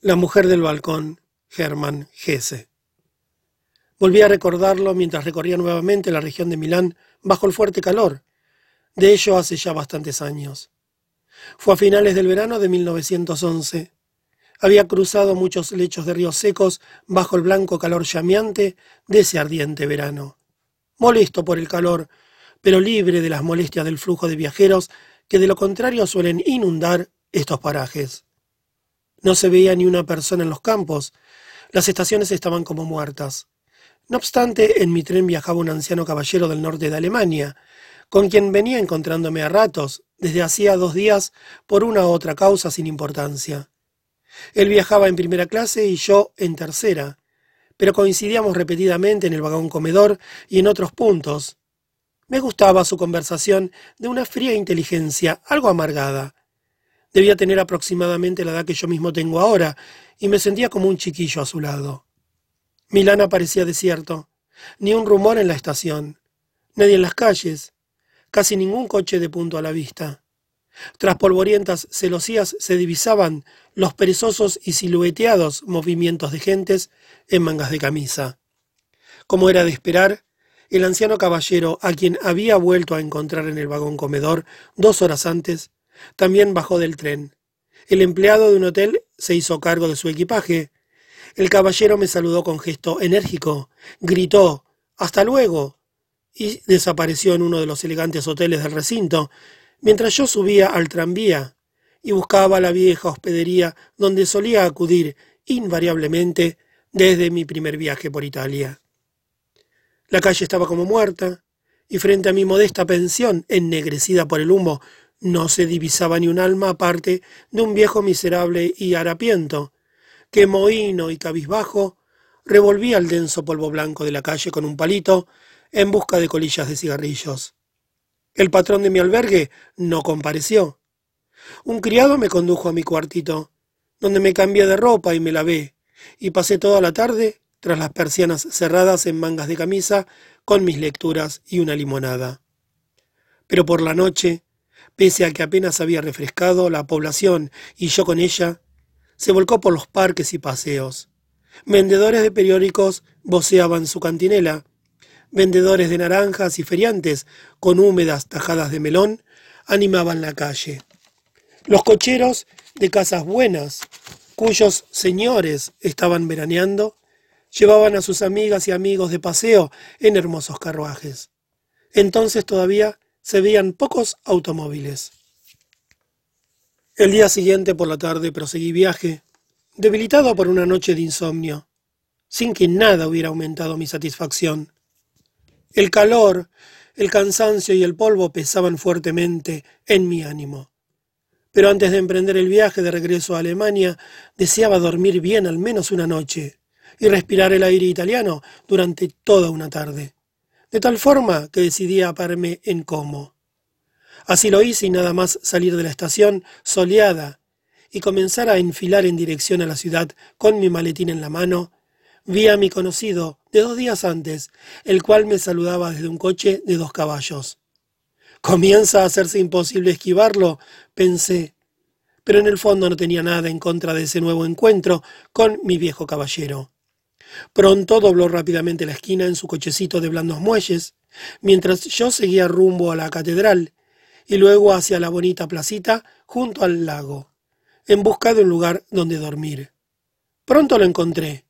La mujer del balcón, Hermann Hesse. Volví a recordarlo mientras recorría nuevamente la región de Milán bajo el fuerte calor. De ello hace ya bastantes años. Fue a finales del verano de 1911. Había cruzado muchos lechos de ríos secos bajo el blanco calor llameante de ese ardiente verano. Molesto por el calor, pero libre de las molestias del flujo de viajeros que de lo contrario suelen inundar estos parajes. No se veía ni una persona en los campos. Las estaciones estaban como muertas. No obstante, en mi tren viajaba un anciano caballero del norte de Alemania, con quien venía encontrándome a ratos, desde hacía dos días, por una u otra causa sin importancia. Él viajaba en primera clase y yo en tercera, pero coincidíamos repetidamente en el vagón comedor y en otros puntos. Me gustaba su conversación de una fría inteligencia, algo amargada, Debía tener aproximadamente la edad que yo mismo tengo ahora, y me sentía como un chiquillo a su lado. Milán parecía desierto, ni un rumor en la estación, nadie en las calles, casi ningún coche de punto a la vista. Tras polvorientas celosías se divisaban los perezosos y silueteados movimientos de gentes en mangas de camisa. Como era de esperar, el anciano caballero, a quien había vuelto a encontrar en el vagón comedor dos horas antes, también bajó del tren. El empleado de un hotel se hizo cargo de su equipaje. El caballero me saludó con gesto enérgico, gritó Hasta luego y desapareció en uno de los elegantes hoteles del recinto, mientras yo subía al tranvía y buscaba la vieja hospedería donde solía acudir invariablemente desde mi primer viaje por Italia. La calle estaba como muerta, y frente a mi modesta pensión, ennegrecida por el humo, no se divisaba ni un alma aparte de un viejo miserable y harapiento, que mohíno y cabizbajo revolvía el denso polvo blanco de la calle con un palito en busca de colillas de cigarrillos. El patrón de mi albergue no compareció. Un criado me condujo a mi cuartito, donde me cambié de ropa y me lavé, y pasé toda la tarde tras las persianas cerradas en mangas de camisa con mis lecturas y una limonada. Pero por la noche, pese a que apenas había refrescado la población y yo con ella, se volcó por los parques y paseos. Vendedores de periódicos voceaban su cantinela, vendedores de naranjas y feriantes con húmedas tajadas de melón animaban la calle. Los cocheros de casas buenas, cuyos señores estaban veraneando, llevaban a sus amigas y amigos de paseo en hermosos carruajes. Entonces todavía se veían pocos automóviles. El día siguiente por la tarde proseguí viaje, debilitado por una noche de insomnio, sin que nada hubiera aumentado mi satisfacción. El calor, el cansancio y el polvo pesaban fuertemente en mi ánimo. Pero antes de emprender el viaje de regreso a Alemania, deseaba dormir bien al menos una noche y respirar el aire italiano durante toda una tarde de tal forma que decidí aparme en Como. Así lo hice y nada más salir de la estación soleada y comenzar a enfilar en dirección a la ciudad con mi maletín en la mano, vi a mi conocido de dos días antes, el cual me saludaba desde un coche de dos caballos. Comienza a hacerse imposible esquivarlo, pensé, pero en el fondo no tenía nada en contra de ese nuevo encuentro con mi viejo caballero. Pronto dobló rápidamente la esquina en su cochecito de blandos muelles, mientras yo seguía rumbo a la catedral y luego hacia la bonita placita junto al lago, en busca de un lugar donde dormir. Pronto lo encontré.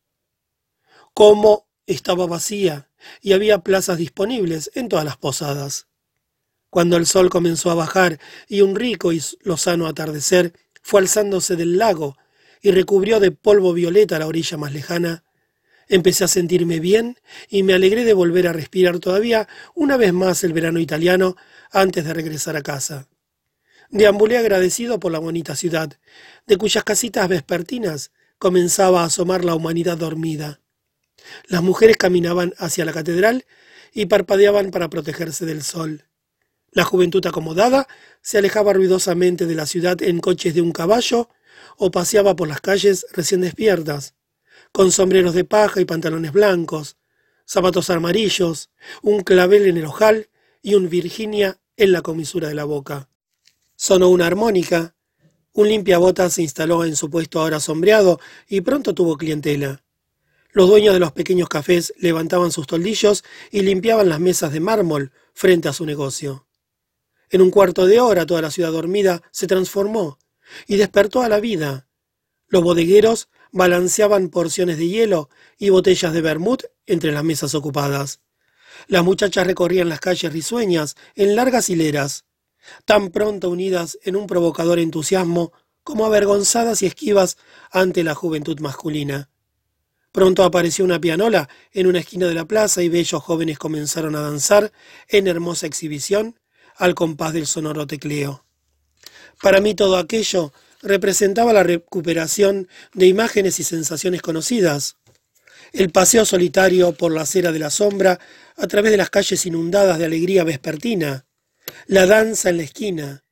Como estaba vacía y había plazas disponibles en todas las posadas. Cuando el sol comenzó a bajar y un rico y lozano atardecer fue alzándose del lago y recubrió de polvo violeta la orilla más lejana, Empecé a sentirme bien y me alegré de volver a respirar todavía una vez más el verano italiano antes de regresar a casa. Deambulé agradecido por la bonita ciudad, de cuyas casitas vespertinas comenzaba a asomar la humanidad dormida. Las mujeres caminaban hacia la catedral y parpadeaban para protegerse del sol. La juventud acomodada se alejaba ruidosamente de la ciudad en coches de un caballo o paseaba por las calles recién despiertas, con sombreros de paja y pantalones blancos, zapatos amarillos, un clavel en el ojal y un Virginia en la comisura de la boca. Sonó una armónica, Un limpiabotas se instaló en su puesto ahora sombreado y pronto tuvo clientela. Los dueños de los pequeños cafés levantaban sus toldillos y limpiaban las mesas de mármol frente a su negocio. En un cuarto de hora toda la ciudad dormida se transformó y despertó a la vida. Los bodegueros balanceaban porciones de hielo y botellas de vermut entre las mesas ocupadas. Las muchachas recorrían las calles risueñas en largas hileras, tan pronto unidas en un provocador entusiasmo como avergonzadas y esquivas ante la juventud masculina. Pronto apareció una pianola en una esquina de la plaza y bellos jóvenes comenzaron a danzar en hermosa exhibición al compás del sonoro tecleo. Para mí todo aquello representaba la recuperación de imágenes y sensaciones conocidas. El paseo solitario por la acera de la sombra a través de las calles inundadas de alegría vespertina, la danza en la esquina,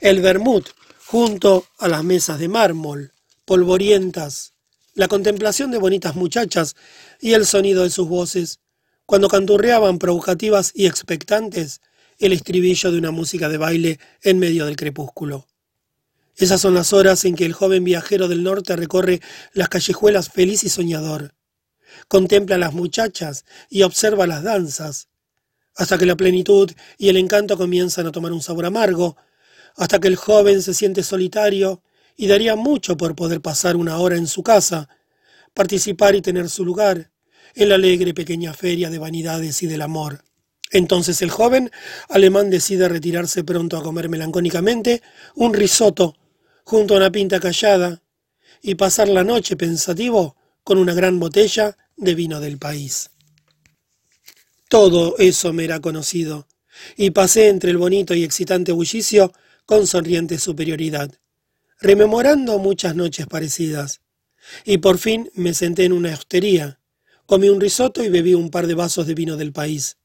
el vermut junto a las mesas de mármol, polvorientas, la contemplación de bonitas muchachas y el sonido de sus voces, cuando canturreaban provocativas y expectantes el estribillo de una música de baile en medio del crepúsculo. Esas son las horas en que el joven viajero del norte recorre las callejuelas feliz y soñador. Contempla a las muchachas y observa las danzas, hasta que la plenitud y el encanto comienzan a tomar un sabor amargo, hasta que el joven se siente solitario y daría mucho por poder pasar una hora en su casa, participar y tener su lugar en la alegre pequeña feria de vanidades y del amor. Entonces el joven alemán decide retirarse pronto a comer melancólicamente un risotto junto a una pinta callada y pasar la noche pensativo con una gran botella de vino del país. Todo eso me era conocido, y pasé entre el bonito y excitante bullicio con sonriente superioridad rememorando muchas noches parecidas. Y por fin me senté en una hostería, comí un risotto y bebí un par de vasos de vino del país.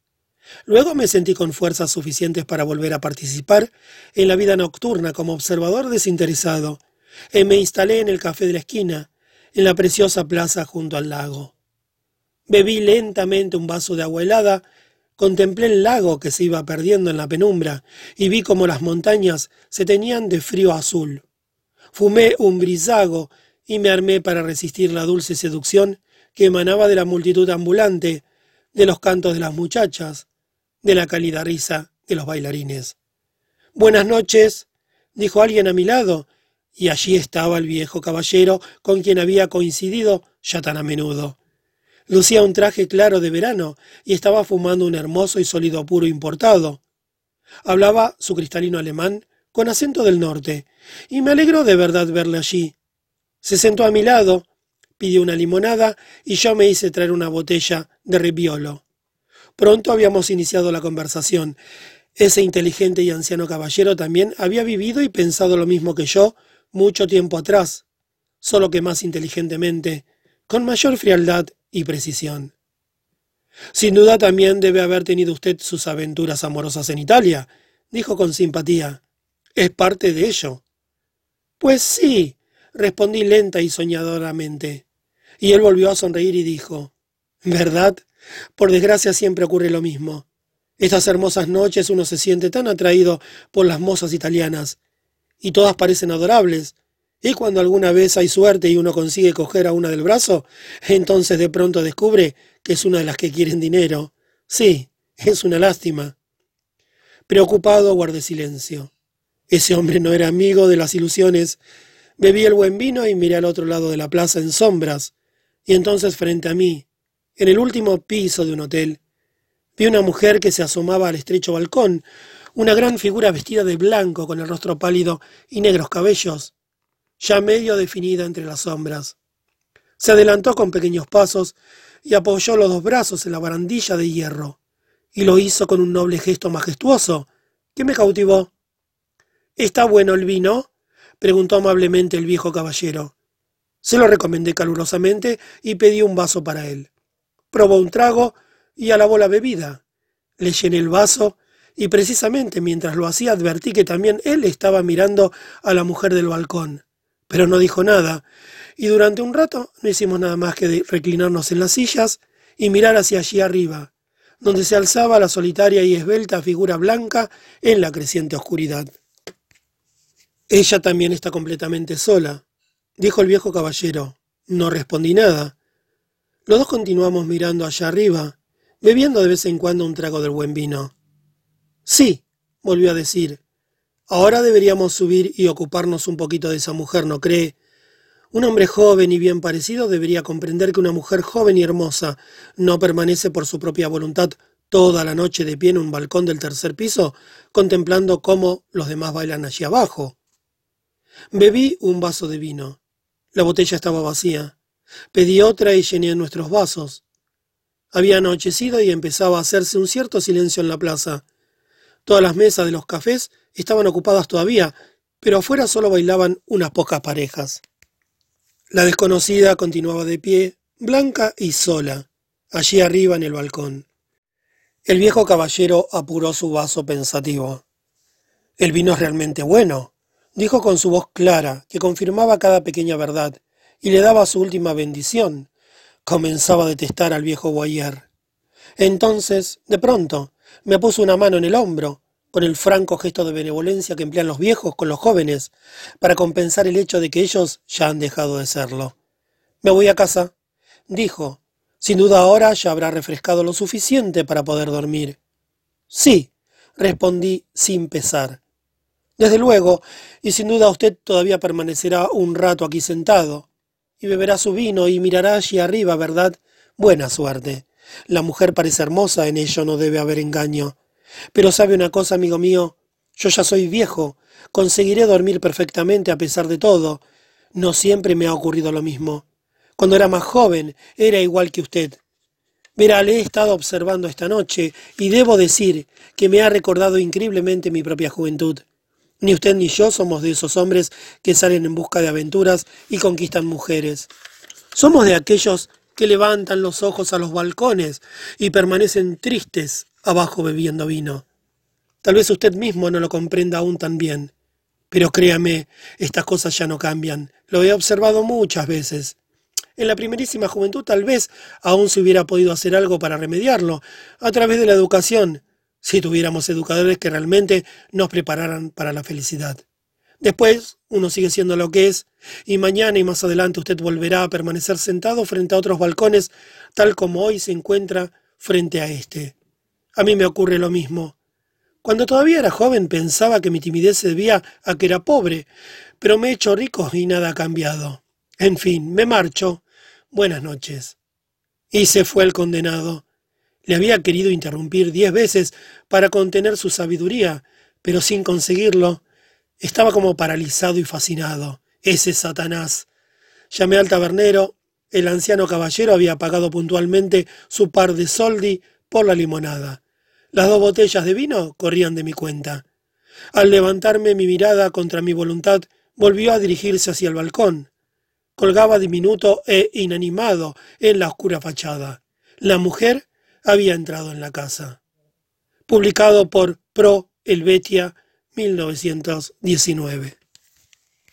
Luego me sentí con fuerzas suficientes para volver a participar en la vida nocturna como observador desinteresado, y me instalé en el café de la esquina, en la preciosa plaza junto al lago. Bebí lentamente un vaso de agua helada, contemplé el lago que se iba perdiendo en la penumbra y vi cómo las montañas se teñían de frío azul. Fumé un brisago y me armé para resistir la dulce seducción que emanaba de la multitud ambulante, de los cantos de las muchachas, de la cálida risa de los bailarines. Buenas noches, dijo alguien a mi lado, y allí estaba el viejo caballero con quien había coincidido ya tan a menudo. Lucía un traje claro de verano y estaba fumando un hermoso y sólido puro importado. Hablaba su cristalino alemán con acento del norte, y me alegró de verdad verle allí. Se sentó a mi lado, pidió una limonada y yo me hice traer una botella de ribiolo. Pronto habíamos iniciado la conversación. Ese inteligente y anciano caballero también había vivido y pensado lo mismo que yo mucho tiempo atrás, solo que más inteligentemente, con mayor frialdad y precisión. Sin duda también debe haber tenido usted sus aventuras amorosas en Italia, dijo con simpatía. Es parte de ello. Pues sí, respondí lenta y soñadoramente. Y él volvió a sonreír y dijo, ¿verdad? Por desgracia siempre ocurre lo mismo. Estas hermosas noches uno se siente tan atraído por las mozas italianas, y todas parecen adorables, y cuando alguna vez hay suerte y uno consigue coger a una del brazo, entonces de pronto descubre que es una de las que quieren dinero. Sí, es una lástima. Preocupado guardé silencio. Ese hombre no era amigo de las ilusiones. Bebí el buen vino y miré al otro lado de la plaza en sombras. Y entonces frente a mí, en el último piso de un hotel, vi una mujer que se asomaba al estrecho balcón, una gran figura vestida de blanco con el rostro pálido y negros cabellos, ya medio definida entre las sombras. Se adelantó con pequeños pasos y apoyó los dos brazos en la barandilla de hierro, y lo hizo con un noble gesto majestuoso que me cautivó. ¿Está bueno el vino? preguntó amablemente el viejo caballero. Se lo recomendé calurosamente y pedí un vaso para él. Probó un trago y alabó la bebida. Le llené el vaso y precisamente mientras lo hacía advertí que también él estaba mirando a la mujer del balcón. Pero no dijo nada, y durante un rato no hicimos nada más que reclinarnos en las sillas y mirar hacia allí arriba, donde se alzaba la solitaria y esbelta figura blanca en la creciente oscuridad. Ella también está completamente sola, dijo el viejo caballero. No respondí nada. Los dos continuamos mirando allá arriba, bebiendo de vez en cuando un trago del buen vino. Sí, volvió a decir. Ahora deberíamos subir y ocuparnos un poquito de esa mujer, ¿no cree? Un hombre joven y bien parecido debería comprender que una mujer joven y hermosa no permanece por su propia voluntad toda la noche de pie en un balcón del tercer piso, contemplando cómo los demás bailan allí abajo. Bebí un vaso de vino. La botella estaba vacía. Pedí otra y llené nuestros vasos. Había anochecido y empezaba a hacerse un cierto silencio en la plaza. Todas las mesas de los cafés estaban ocupadas todavía, pero afuera solo bailaban unas pocas parejas. La desconocida continuaba de pie, blanca y sola, allí arriba en el balcón. El viejo caballero apuró su vaso pensativo. El vino es realmente bueno, dijo con su voz clara, que confirmaba cada pequeña verdad, y le daba su última bendición. Comenzaba a detestar al viejo Boyer. Entonces, de pronto, me puso una mano en el hombro, con el franco gesto de benevolencia que emplean los viejos con los jóvenes, para compensar el hecho de que ellos ya han dejado de serlo. Me voy a casa, dijo. Sin duda ahora ya habrá refrescado lo suficiente para poder dormir. Sí, respondí sin pesar. Desde luego, y sin duda usted todavía permanecerá un rato aquí sentado, y beberá su vino y mirará allí arriba, ¿verdad? Buena suerte. La mujer parece hermosa, en ello no debe haber engaño. Pero sabe una cosa, amigo mío, yo ya soy viejo, conseguiré dormir perfectamente a pesar de todo. No siempre me ha ocurrido lo mismo. Cuando era más joven, era igual que usted. Verá, le he estado observando esta noche y debo decir que me ha recordado increíblemente mi propia juventud. Ni usted ni yo somos de esos hombres que salen en busca de aventuras y conquistan mujeres. Somos de aquellos que levantan los ojos a los balcones y permanecen tristes abajo bebiendo vino. Tal vez usted mismo no lo comprenda aún tan bien. Pero créame, estas cosas ya no cambian. Lo he observado muchas veces. En la primerísima juventud tal vez aún se hubiera podido hacer algo para remediarlo, a través de la educación, si tuviéramos educadores que realmente nos prepararan para la felicidad. Después uno sigue siendo lo que es, y mañana y más adelante usted volverá a permanecer sentado frente a otros balcones, tal como hoy se encuentra frente a este. A mí me ocurre lo mismo. Cuando todavía era joven pensaba que mi timidez se debía a que era pobre, pero me he hecho rico y nada ha cambiado. En fin, me marcho. Buenas noches. Y se fue el condenado. Le había querido interrumpir diez veces para contener su sabiduría, pero sin conseguirlo. Estaba como paralizado y fascinado. Ese Satanás. Llamé al tabernero. El anciano caballero había pagado puntualmente su par de soldi por la limonada. Las dos botellas de vino corrían de mi cuenta. Al levantarme mi mirada contra mi voluntad, volvió a dirigirse hacia el balcón. Colgaba diminuto e inanimado en la oscura fachada. La mujer había entrado en la casa. Publicado por Pro Helvetia 1919.